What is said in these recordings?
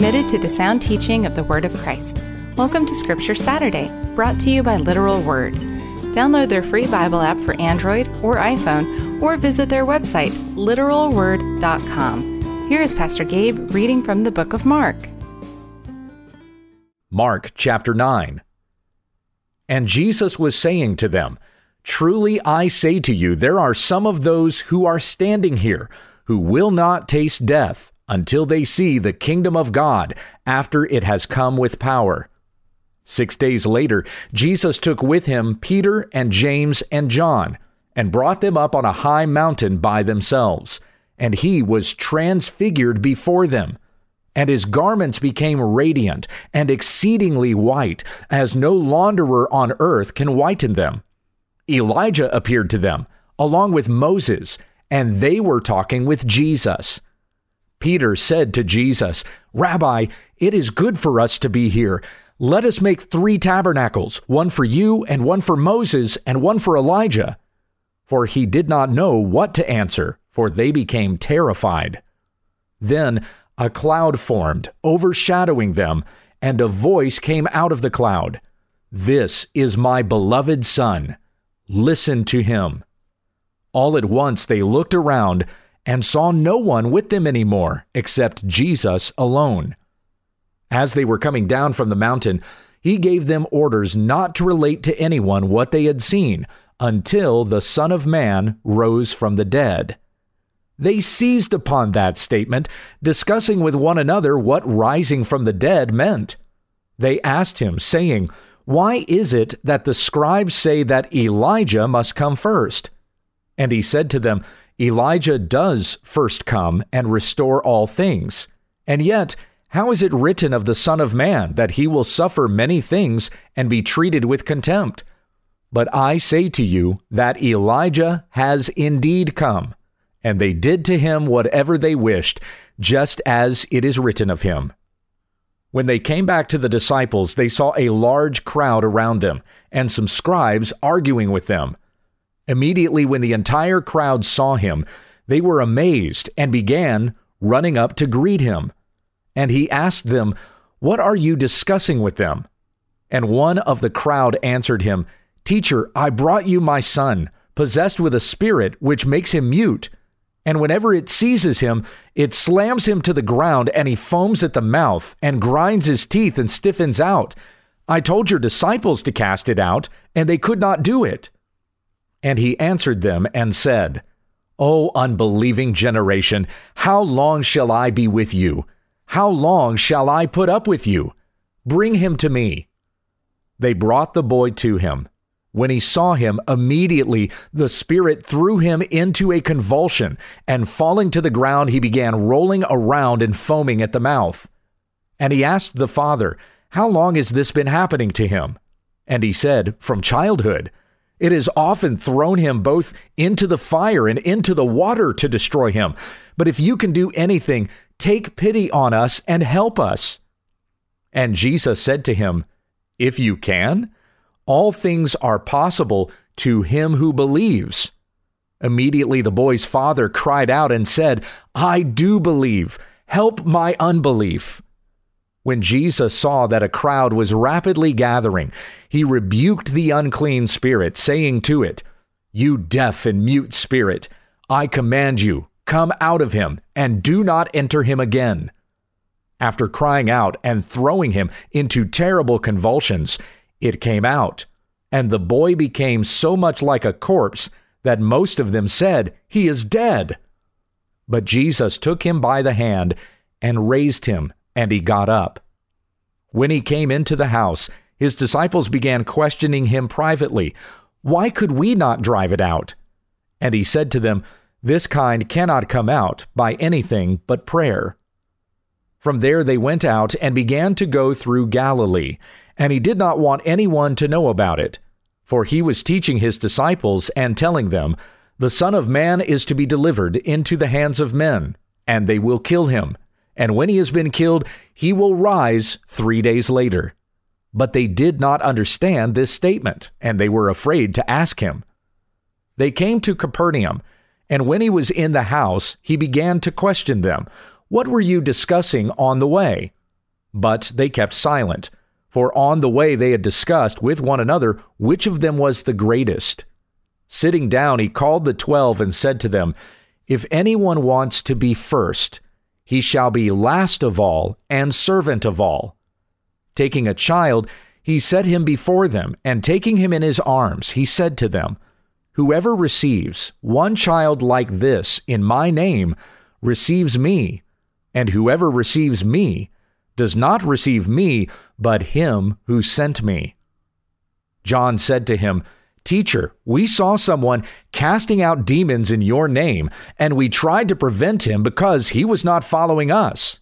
committed to the sound teaching of the Word of Christ. Welcome to Scripture Saturday, brought to you by Literal Word. Download their free Bible app for Android or iPhone, or visit their website, literalword.com. Here is Pastor Gabe reading from the book of Mark. Mark chapter 9. And Jesus was saying to them, Truly I say to you, there are some of those who are standing here who will not taste death until they see the kingdom of God after it has come with power. Six days later, Jesus took with him Peter and James and John and brought them up on a high mountain by themselves. And he was transfigured before them. And his garments became radiant and exceedingly white, as no launderer on earth can whiten them. Elijah appeared to them, along with Moses, and they were talking with Jesus. Peter said to Jesus, Rabbi, it is good for us to be here. Let us make three tabernacles, one for you, and one for Moses, and one for Elijah. For he did not know what to answer, for they became terrified. Then a cloud formed, overshadowing them, and a voice came out of the cloud This is my beloved Son. Listen to him. All at once they looked around and saw no one with them anymore except Jesus alone. As they were coming down from the mountain, he gave them orders not to relate to anyone what they had seen until the Son of Man rose from the dead. They seized upon that statement, discussing with one another what rising from the dead meant. They asked him, saying, Why is it that the scribes say that Elijah must come first? And he said to them, Elijah does first come and restore all things. And yet, how is it written of the Son of Man that he will suffer many things and be treated with contempt? But I say to you that Elijah has indeed come, and they did to him whatever they wished, just as it is written of him. When they came back to the disciples, they saw a large crowd around them, and some scribes arguing with them. Immediately, when the entire crowd saw him, they were amazed and began running up to greet him. And he asked them, What are you discussing with them? And one of the crowd answered him, Teacher, I brought you my son, possessed with a spirit which makes him mute. And whenever it seizes him, it slams him to the ground, and he foams at the mouth, and grinds his teeth and stiffens out. I told your disciples to cast it out, and they could not do it. And he answered them and said, O unbelieving generation, how long shall I be with you? How long shall I put up with you? Bring him to me. They brought the boy to him. When he saw him, immediately the Spirit threw him into a convulsion, and falling to the ground, he began rolling around and foaming at the mouth. And he asked the father, How long has this been happening to him? And he said, From childhood. It has often thrown him both into the fire and into the water to destroy him. But if you can do anything, take pity on us and help us. And Jesus said to him, If you can, all things are possible to him who believes. Immediately the boy's father cried out and said, I do believe. Help my unbelief. When Jesus saw that a crowd was rapidly gathering, he rebuked the unclean spirit, saying to it, You deaf and mute spirit, I command you, come out of him, and do not enter him again. After crying out and throwing him into terrible convulsions, it came out, and the boy became so much like a corpse that most of them said, He is dead. But Jesus took him by the hand and raised him and he got up. When he came into the house, his disciples began questioning him privately, Why could we not drive it out? And he said to them, This kind cannot come out by anything but prayer. From there they went out and began to go through Galilee, and he did not want anyone to know about it. For he was teaching his disciples and telling them, The Son of Man is to be delivered into the hands of men, and they will kill him and when he has been killed, he will rise three days later. But they did not understand this statement, and they were afraid to ask him. They came to Capernaum, and when he was in the house, he began to question them What were you discussing on the way? But they kept silent, for on the way they had discussed with one another which of them was the greatest. Sitting down, he called the twelve and said to them, If anyone wants to be first, he shall be last of all and servant of all. Taking a child, he set him before them, and taking him in his arms, he said to them, Whoever receives one child like this in my name receives me, and whoever receives me does not receive me, but him who sent me. John said to him, Teacher, we saw someone casting out demons in your name, and we tried to prevent him because he was not following us.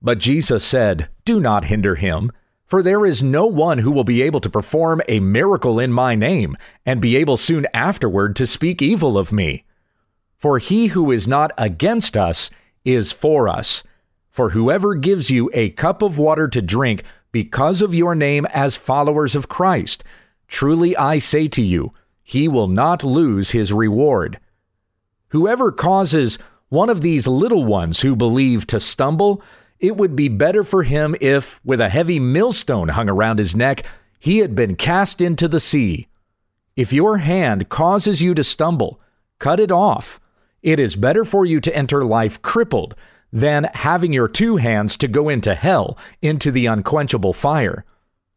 But Jesus said, Do not hinder him, for there is no one who will be able to perform a miracle in my name, and be able soon afterward to speak evil of me. For he who is not against us is for us. For whoever gives you a cup of water to drink because of your name as followers of Christ, Truly I say to you, he will not lose his reward. Whoever causes one of these little ones who believe to stumble, it would be better for him if, with a heavy millstone hung around his neck, he had been cast into the sea. If your hand causes you to stumble, cut it off. It is better for you to enter life crippled than having your two hands to go into hell, into the unquenchable fire,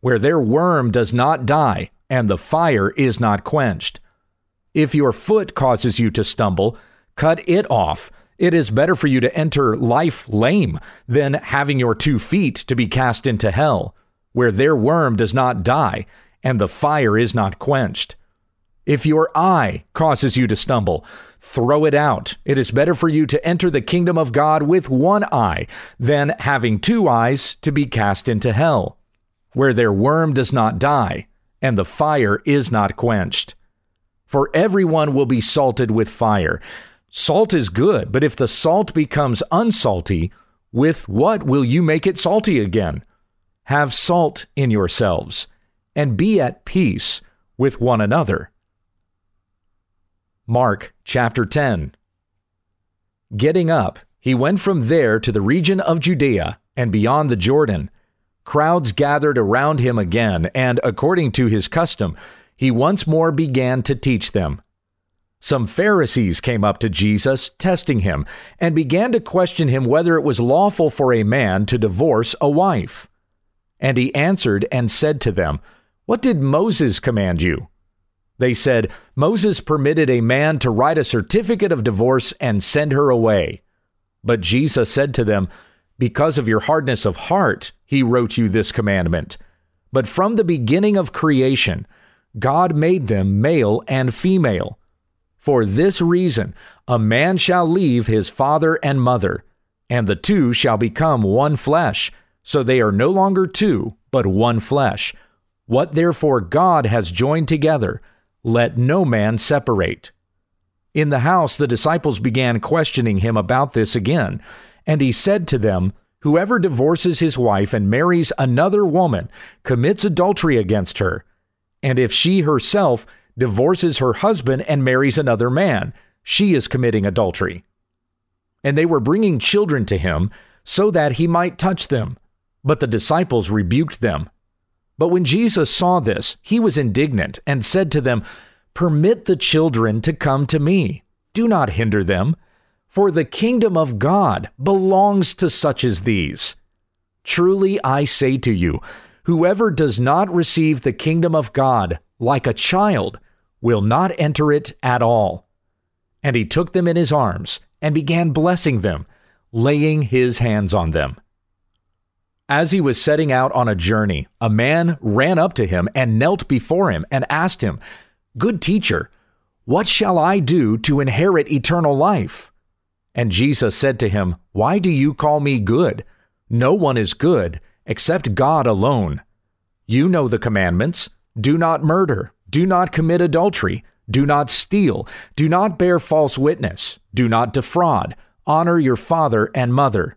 where their worm does not die and the fire is not quenched. If your foot causes you to stumble, cut it off. It is better for you to enter life lame than having your two feet to be cast into hell, where their worm does not die and the fire is not quenched. If your eye causes you to stumble, throw it out. It is better for you to enter the kingdom of God with one eye than having two eyes to be cast into hell, where their worm does not die and the fire is not quenched. For everyone will be salted with fire. Salt is good, but if the salt becomes unsalty, with what will you make it salty again? Have salt in yourselves, and be at peace with one another. Mark chapter 10. Getting up, he went from there to the region of Judea and beyond the Jordan Crowds gathered around him again, and according to his custom, he once more began to teach them. Some Pharisees came up to Jesus, testing him, and began to question him whether it was lawful for a man to divorce a wife. And he answered and said to them, What did Moses command you? They said, Moses permitted a man to write a certificate of divorce and send her away. But Jesus said to them, because of your hardness of heart, he wrote you this commandment. But from the beginning of creation, God made them male and female. For this reason, a man shall leave his father and mother, and the two shall become one flesh. So they are no longer two, but one flesh. What therefore God has joined together, let no man separate. In the house, the disciples began questioning him about this again. And he said to them, Whoever divorces his wife and marries another woman commits adultery against her. And if she herself divorces her husband and marries another man, she is committing adultery. And they were bringing children to him so that he might touch them. But the disciples rebuked them. But when Jesus saw this, he was indignant and said to them, Permit the children to come to me. Do not hinder them for the kingdom of God belongs to such as these. Truly I say to you, whoever does not receive the kingdom of God like a child will not enter it at all. And he took them in his arms and began blessing them, laying his hands on them. As he was setting out on a journey, a man ran up to him and knelt before him and asked him, Good teacher, what shall I do to inherit eternal life? And Jesus said to him, Why do you call me good? No one is good except God alone. You know the commandments do not murder, do not commit adultery, do not steal, do not bear false witness, do not defraud, honor your father and mother.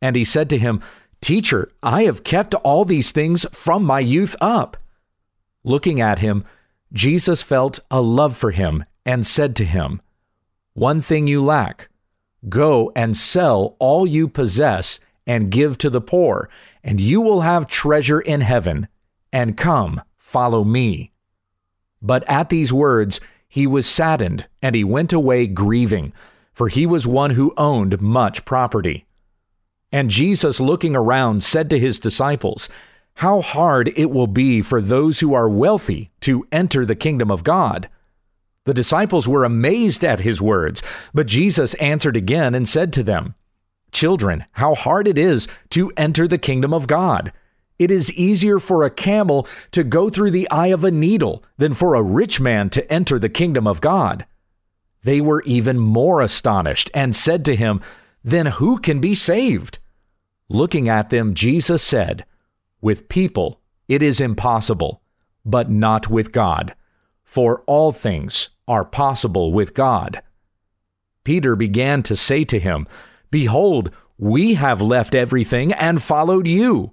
And he said to him, Teacher, I have kept all these things from my youth up. Looking at him, Jesus felt a love for him and said to him, One thing you lack Go and sell all you possess and give to the poor, and you will have treasure in heaven. And come, follow me. But at these words, he was saddened, and he went away grieving, for he was one who owned much property. And Jesus, looking around, said to his disciples, How hard it will be for those who are wealthy to enter the kingdom of God. The disciples were amazed at his words, but Jesus answered again and said to them, Children, how hard it is to enter the kingdom of God. It is easier for a camel to go through the eye of a needle than for a rich man to enter the kingdom of God. They were even more astonished and said to him, Then who can be saved? Looking at them, Jesus said, With people it is impossible, but not with God, for all things are possible with God. Peter began to say to him, Behold, we have left everything and followed you.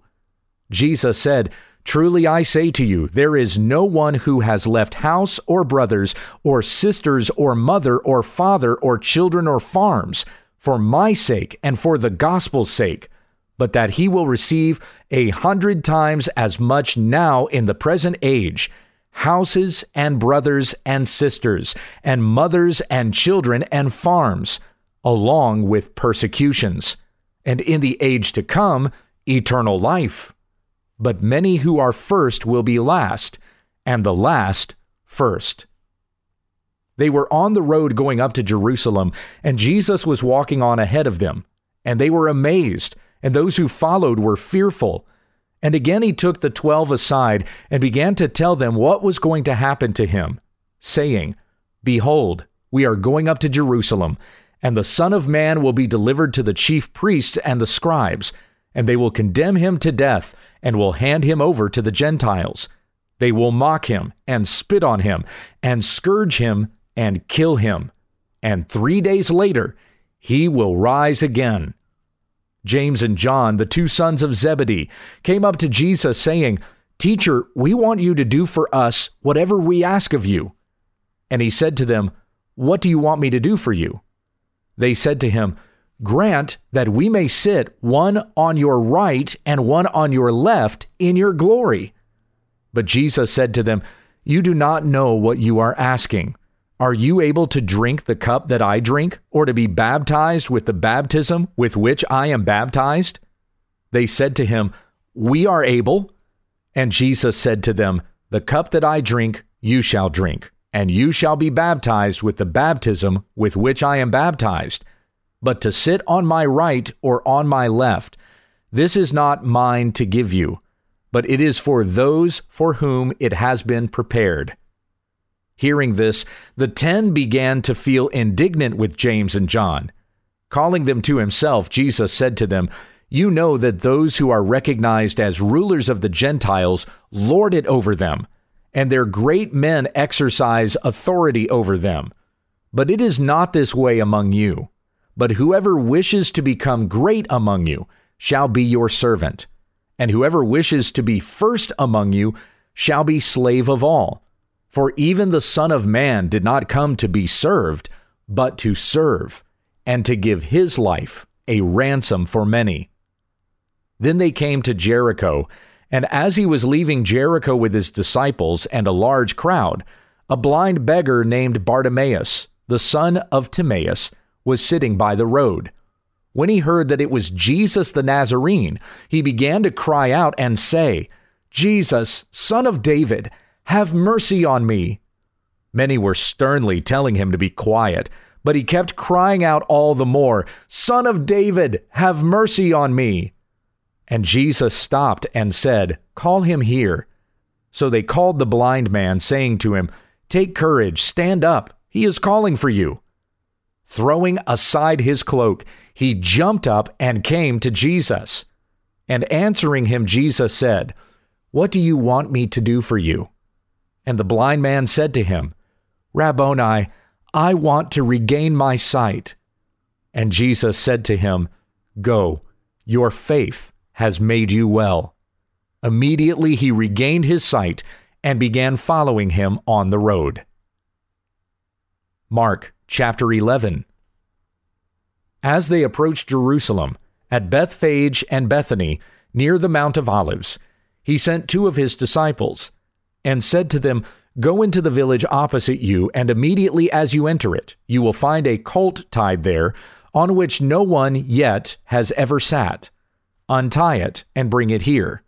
Jesus said, Truly I say to you, there is no one who has left house or brothers or sisters or mother or father or children or farms for my sake and for the gospel's sake, but that he will receive a hundred times as much now in the present age houses and brothers and sisters, and mothers and children and farms, along with persecutions, and in the age to come, eternal life. But many who are first will be last, and the last first. They were on the road going up to Jerusalem, and Jesus was walking on ahead of them. And they were amazed, and those who followed were fearful. And again he took the twelve aside and began to tell them what was going to happen to him, saying, Behold, we are going up to Jerusalem, and the Son of Man will be delivered to the chief priests and the scribes and they will condemn him to death and will hand him over to the Gentiles. They will mock him and spit on him and scourge him and kill him. And three days later, he will rise again. James and John, the two sons of Zebedee, came up to Jesus saying, Teacher, we want you to do for us whatever we ask of you. And he said to them, What do you want me to do for you? They said to him, Grant that we may sit one on your right and one on your left in your glory. But Jesus said to them, You do not know what you are asking. Are you able to drink the cup that I drink, or to be baptized with the baptism with which I am baptized? They said to him, We are able. And Jesus said to them, The cup that I drink, you shall drink, and you shall be baptized with the baptism with which I am baptized but to sit on my right or on my left. This is not mine to give you, but it is for those for whom it has been prepared. Hearing this, the ten began to feel indignant with James and John. Calling them to himself, Jesus said to them, You know that those who are recognized as rulers of the Gentiles lord it over them, and their great men exercise authority over them. But it is not this way among you. But whoever wishes to become great among you shall be your servant, and whoever wishes to be first among you shall be slave of all. For even the Son of Man did not come to be served, but to serve, and to give his life a ransom for many. Then they came to Jericho, and as he was leaving Jericho with his disciples and a large crowd, a blind beggar named Bartimaeus, the son of Timaeus, was sitting by the road. When he heard that it was Jesus the Nazarene, he began to cry out and say, Jesus, son of David, have mercy on me. Many were sternly telling him to be quiet, but he kept crying out all the more, Son of David, have mercy on me. And Jesus stopped and said, Call him here. So they called the blind man, saying to him, Take courage, stand up, he is calling for you. Throwing aside his cloak, he jumped up and came to Jesus. And answering him, Jesus said, What do you want me to do for you? And the blind man said to him, Rabboni, I want to regain my sight. And Jesus said to him, Go, your faith has made you well. Immediately he regained his sight and began following him on the road. Mark chapter 11. As they approached Jerusalem, at Bethphage and Bethany, near the Mount of Olives, he sent two of his disciples and said to them, Go into the village opposite you, and immediately as you enter it, you will find a colt tied there, on which no one yet has ever sat. Untie it and bring it here.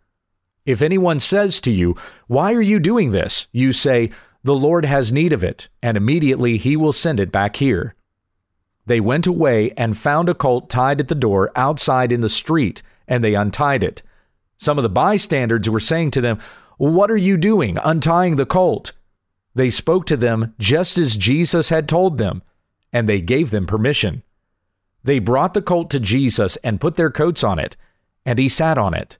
If anyone says to you, Why are you doing this? you say, The Lord has need of it, and immediately he will send it back here. They went away and found a colt tied at the door outside in the street, and they untied it. Some of the bystanders were saying to them, What are you doing, untying the colt? They spoke to them just as Jesus had told them, and they gave them permission. They brought the colt to Jesus and put their coats on it, and he sat on it.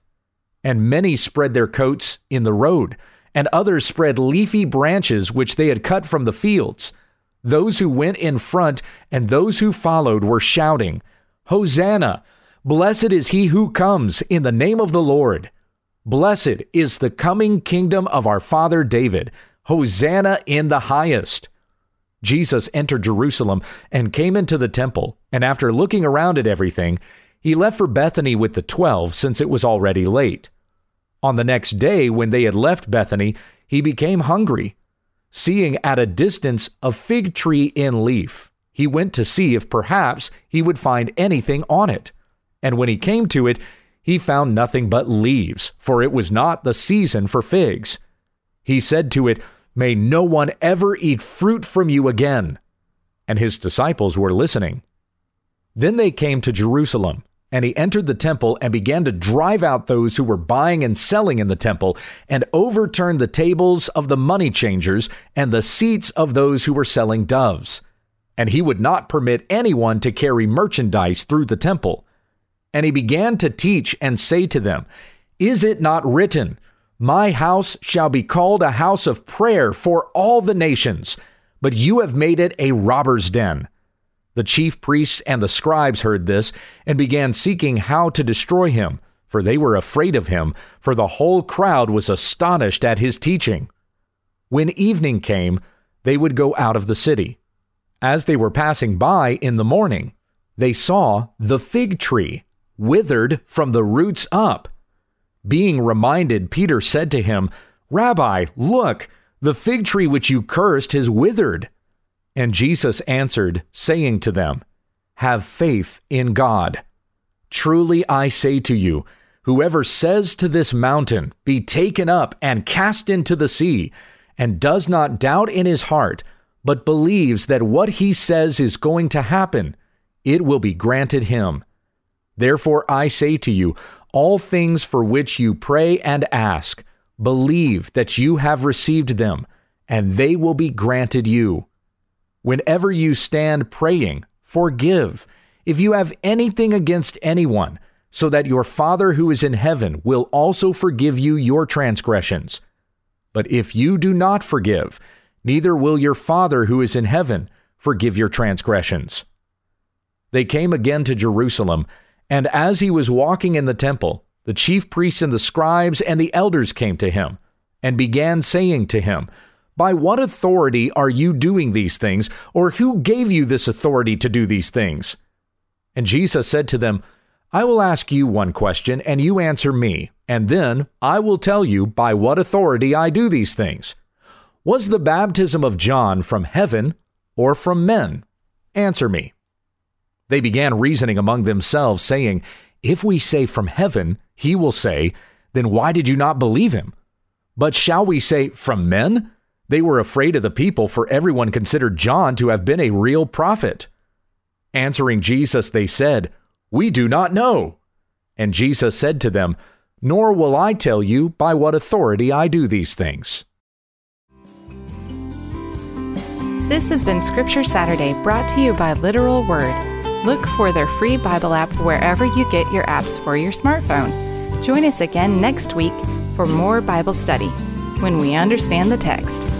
And many spread their coats in the road, and others spread leafy branches which they had cut from the fields. Those who went in front and those who followed were shouting, Hosanna! Blessed is he who comes in the name of the Lord. Blessed is the coming kingdom of our father David. Hosanna in the highest. Jesus entered Jerusalem and came into the temple, and after looking around at everything, he left for Bethany with the twelve, since it was already late. On the next day, when they had left Bethany, he became hungry. Seeing at a distance a fig tree in leaf, he went to see if perhaps he would find anything on it. And when he came to it, he found nothing but leaves, for it was not the season for figs. He said to it, May no one ever eat fruit from you again. And his disciples were listening. Then they came to Jerusalem, and he entered the temple and began to drive out those who were buying and selling in the temple, and overturned the tables of the money changers and the seats of those who were selling doves. And he would not permit anyone to carry merchandise through the temple. And he began to teach and say to them, Is it not written, My house shall be called a house of prayer for all the nations, but you have made it a robber's den? The chief priests and the scribes heard this and began seeking how to destroy him, for they were afraid of him, for the whole crowd was astonished at his teaching. When evening came, they would go out of the city. As they were passing by in the morning, they saw the fig tree withered from the roots up. Being reminded, Peter said to him, Rabbi, look, the fig tree which you cursed has withered. And Jesus answered, saying to them, Have faith in God. Truly I say to you, whoever says to this mountain, Be taken up and cast into the sea, and does not doubt in his heart, but believes that what he says is going to happen, it will be granted him. Therefore I say to you, all things for which you pray and ask, believe that you have received them, and they will be granted you. Whenever you stand praying, forgive if you have anything against anyone, so that your Father who is in heaven will also forgive you your transgressions. But if you do not forgive, neither will your Father who is in heaven forgive your transgressions. They came again to Jerusalem, and as he was walking in the temple, the chief priests and the scribes and the elders came to him, and began saying to him, by what authority are you doing these things, or who gave you this authority to do these things? And Jesus said to them, I will ask you one question, and you answer me, and then I will tell you by what authority I do these things. Was the baptism of John from heaven or from men? Answer me. They began reasoning among themselves, saying, If we say from heaven, he will say, Then why did you not believe him? But shall we say from men? They were afraid of the people, for everyone considered John to have been a real prophet. Answering Jesus, they said, We do not know. And Jesus said to them, Nor will I tell you by what authority I do these things. This has been Scripture Saturday brought to you by Literal Word. Look for their free Bible app wherever you get your apps for your smartphone. Join us again next week for more Bible study when we understand the text.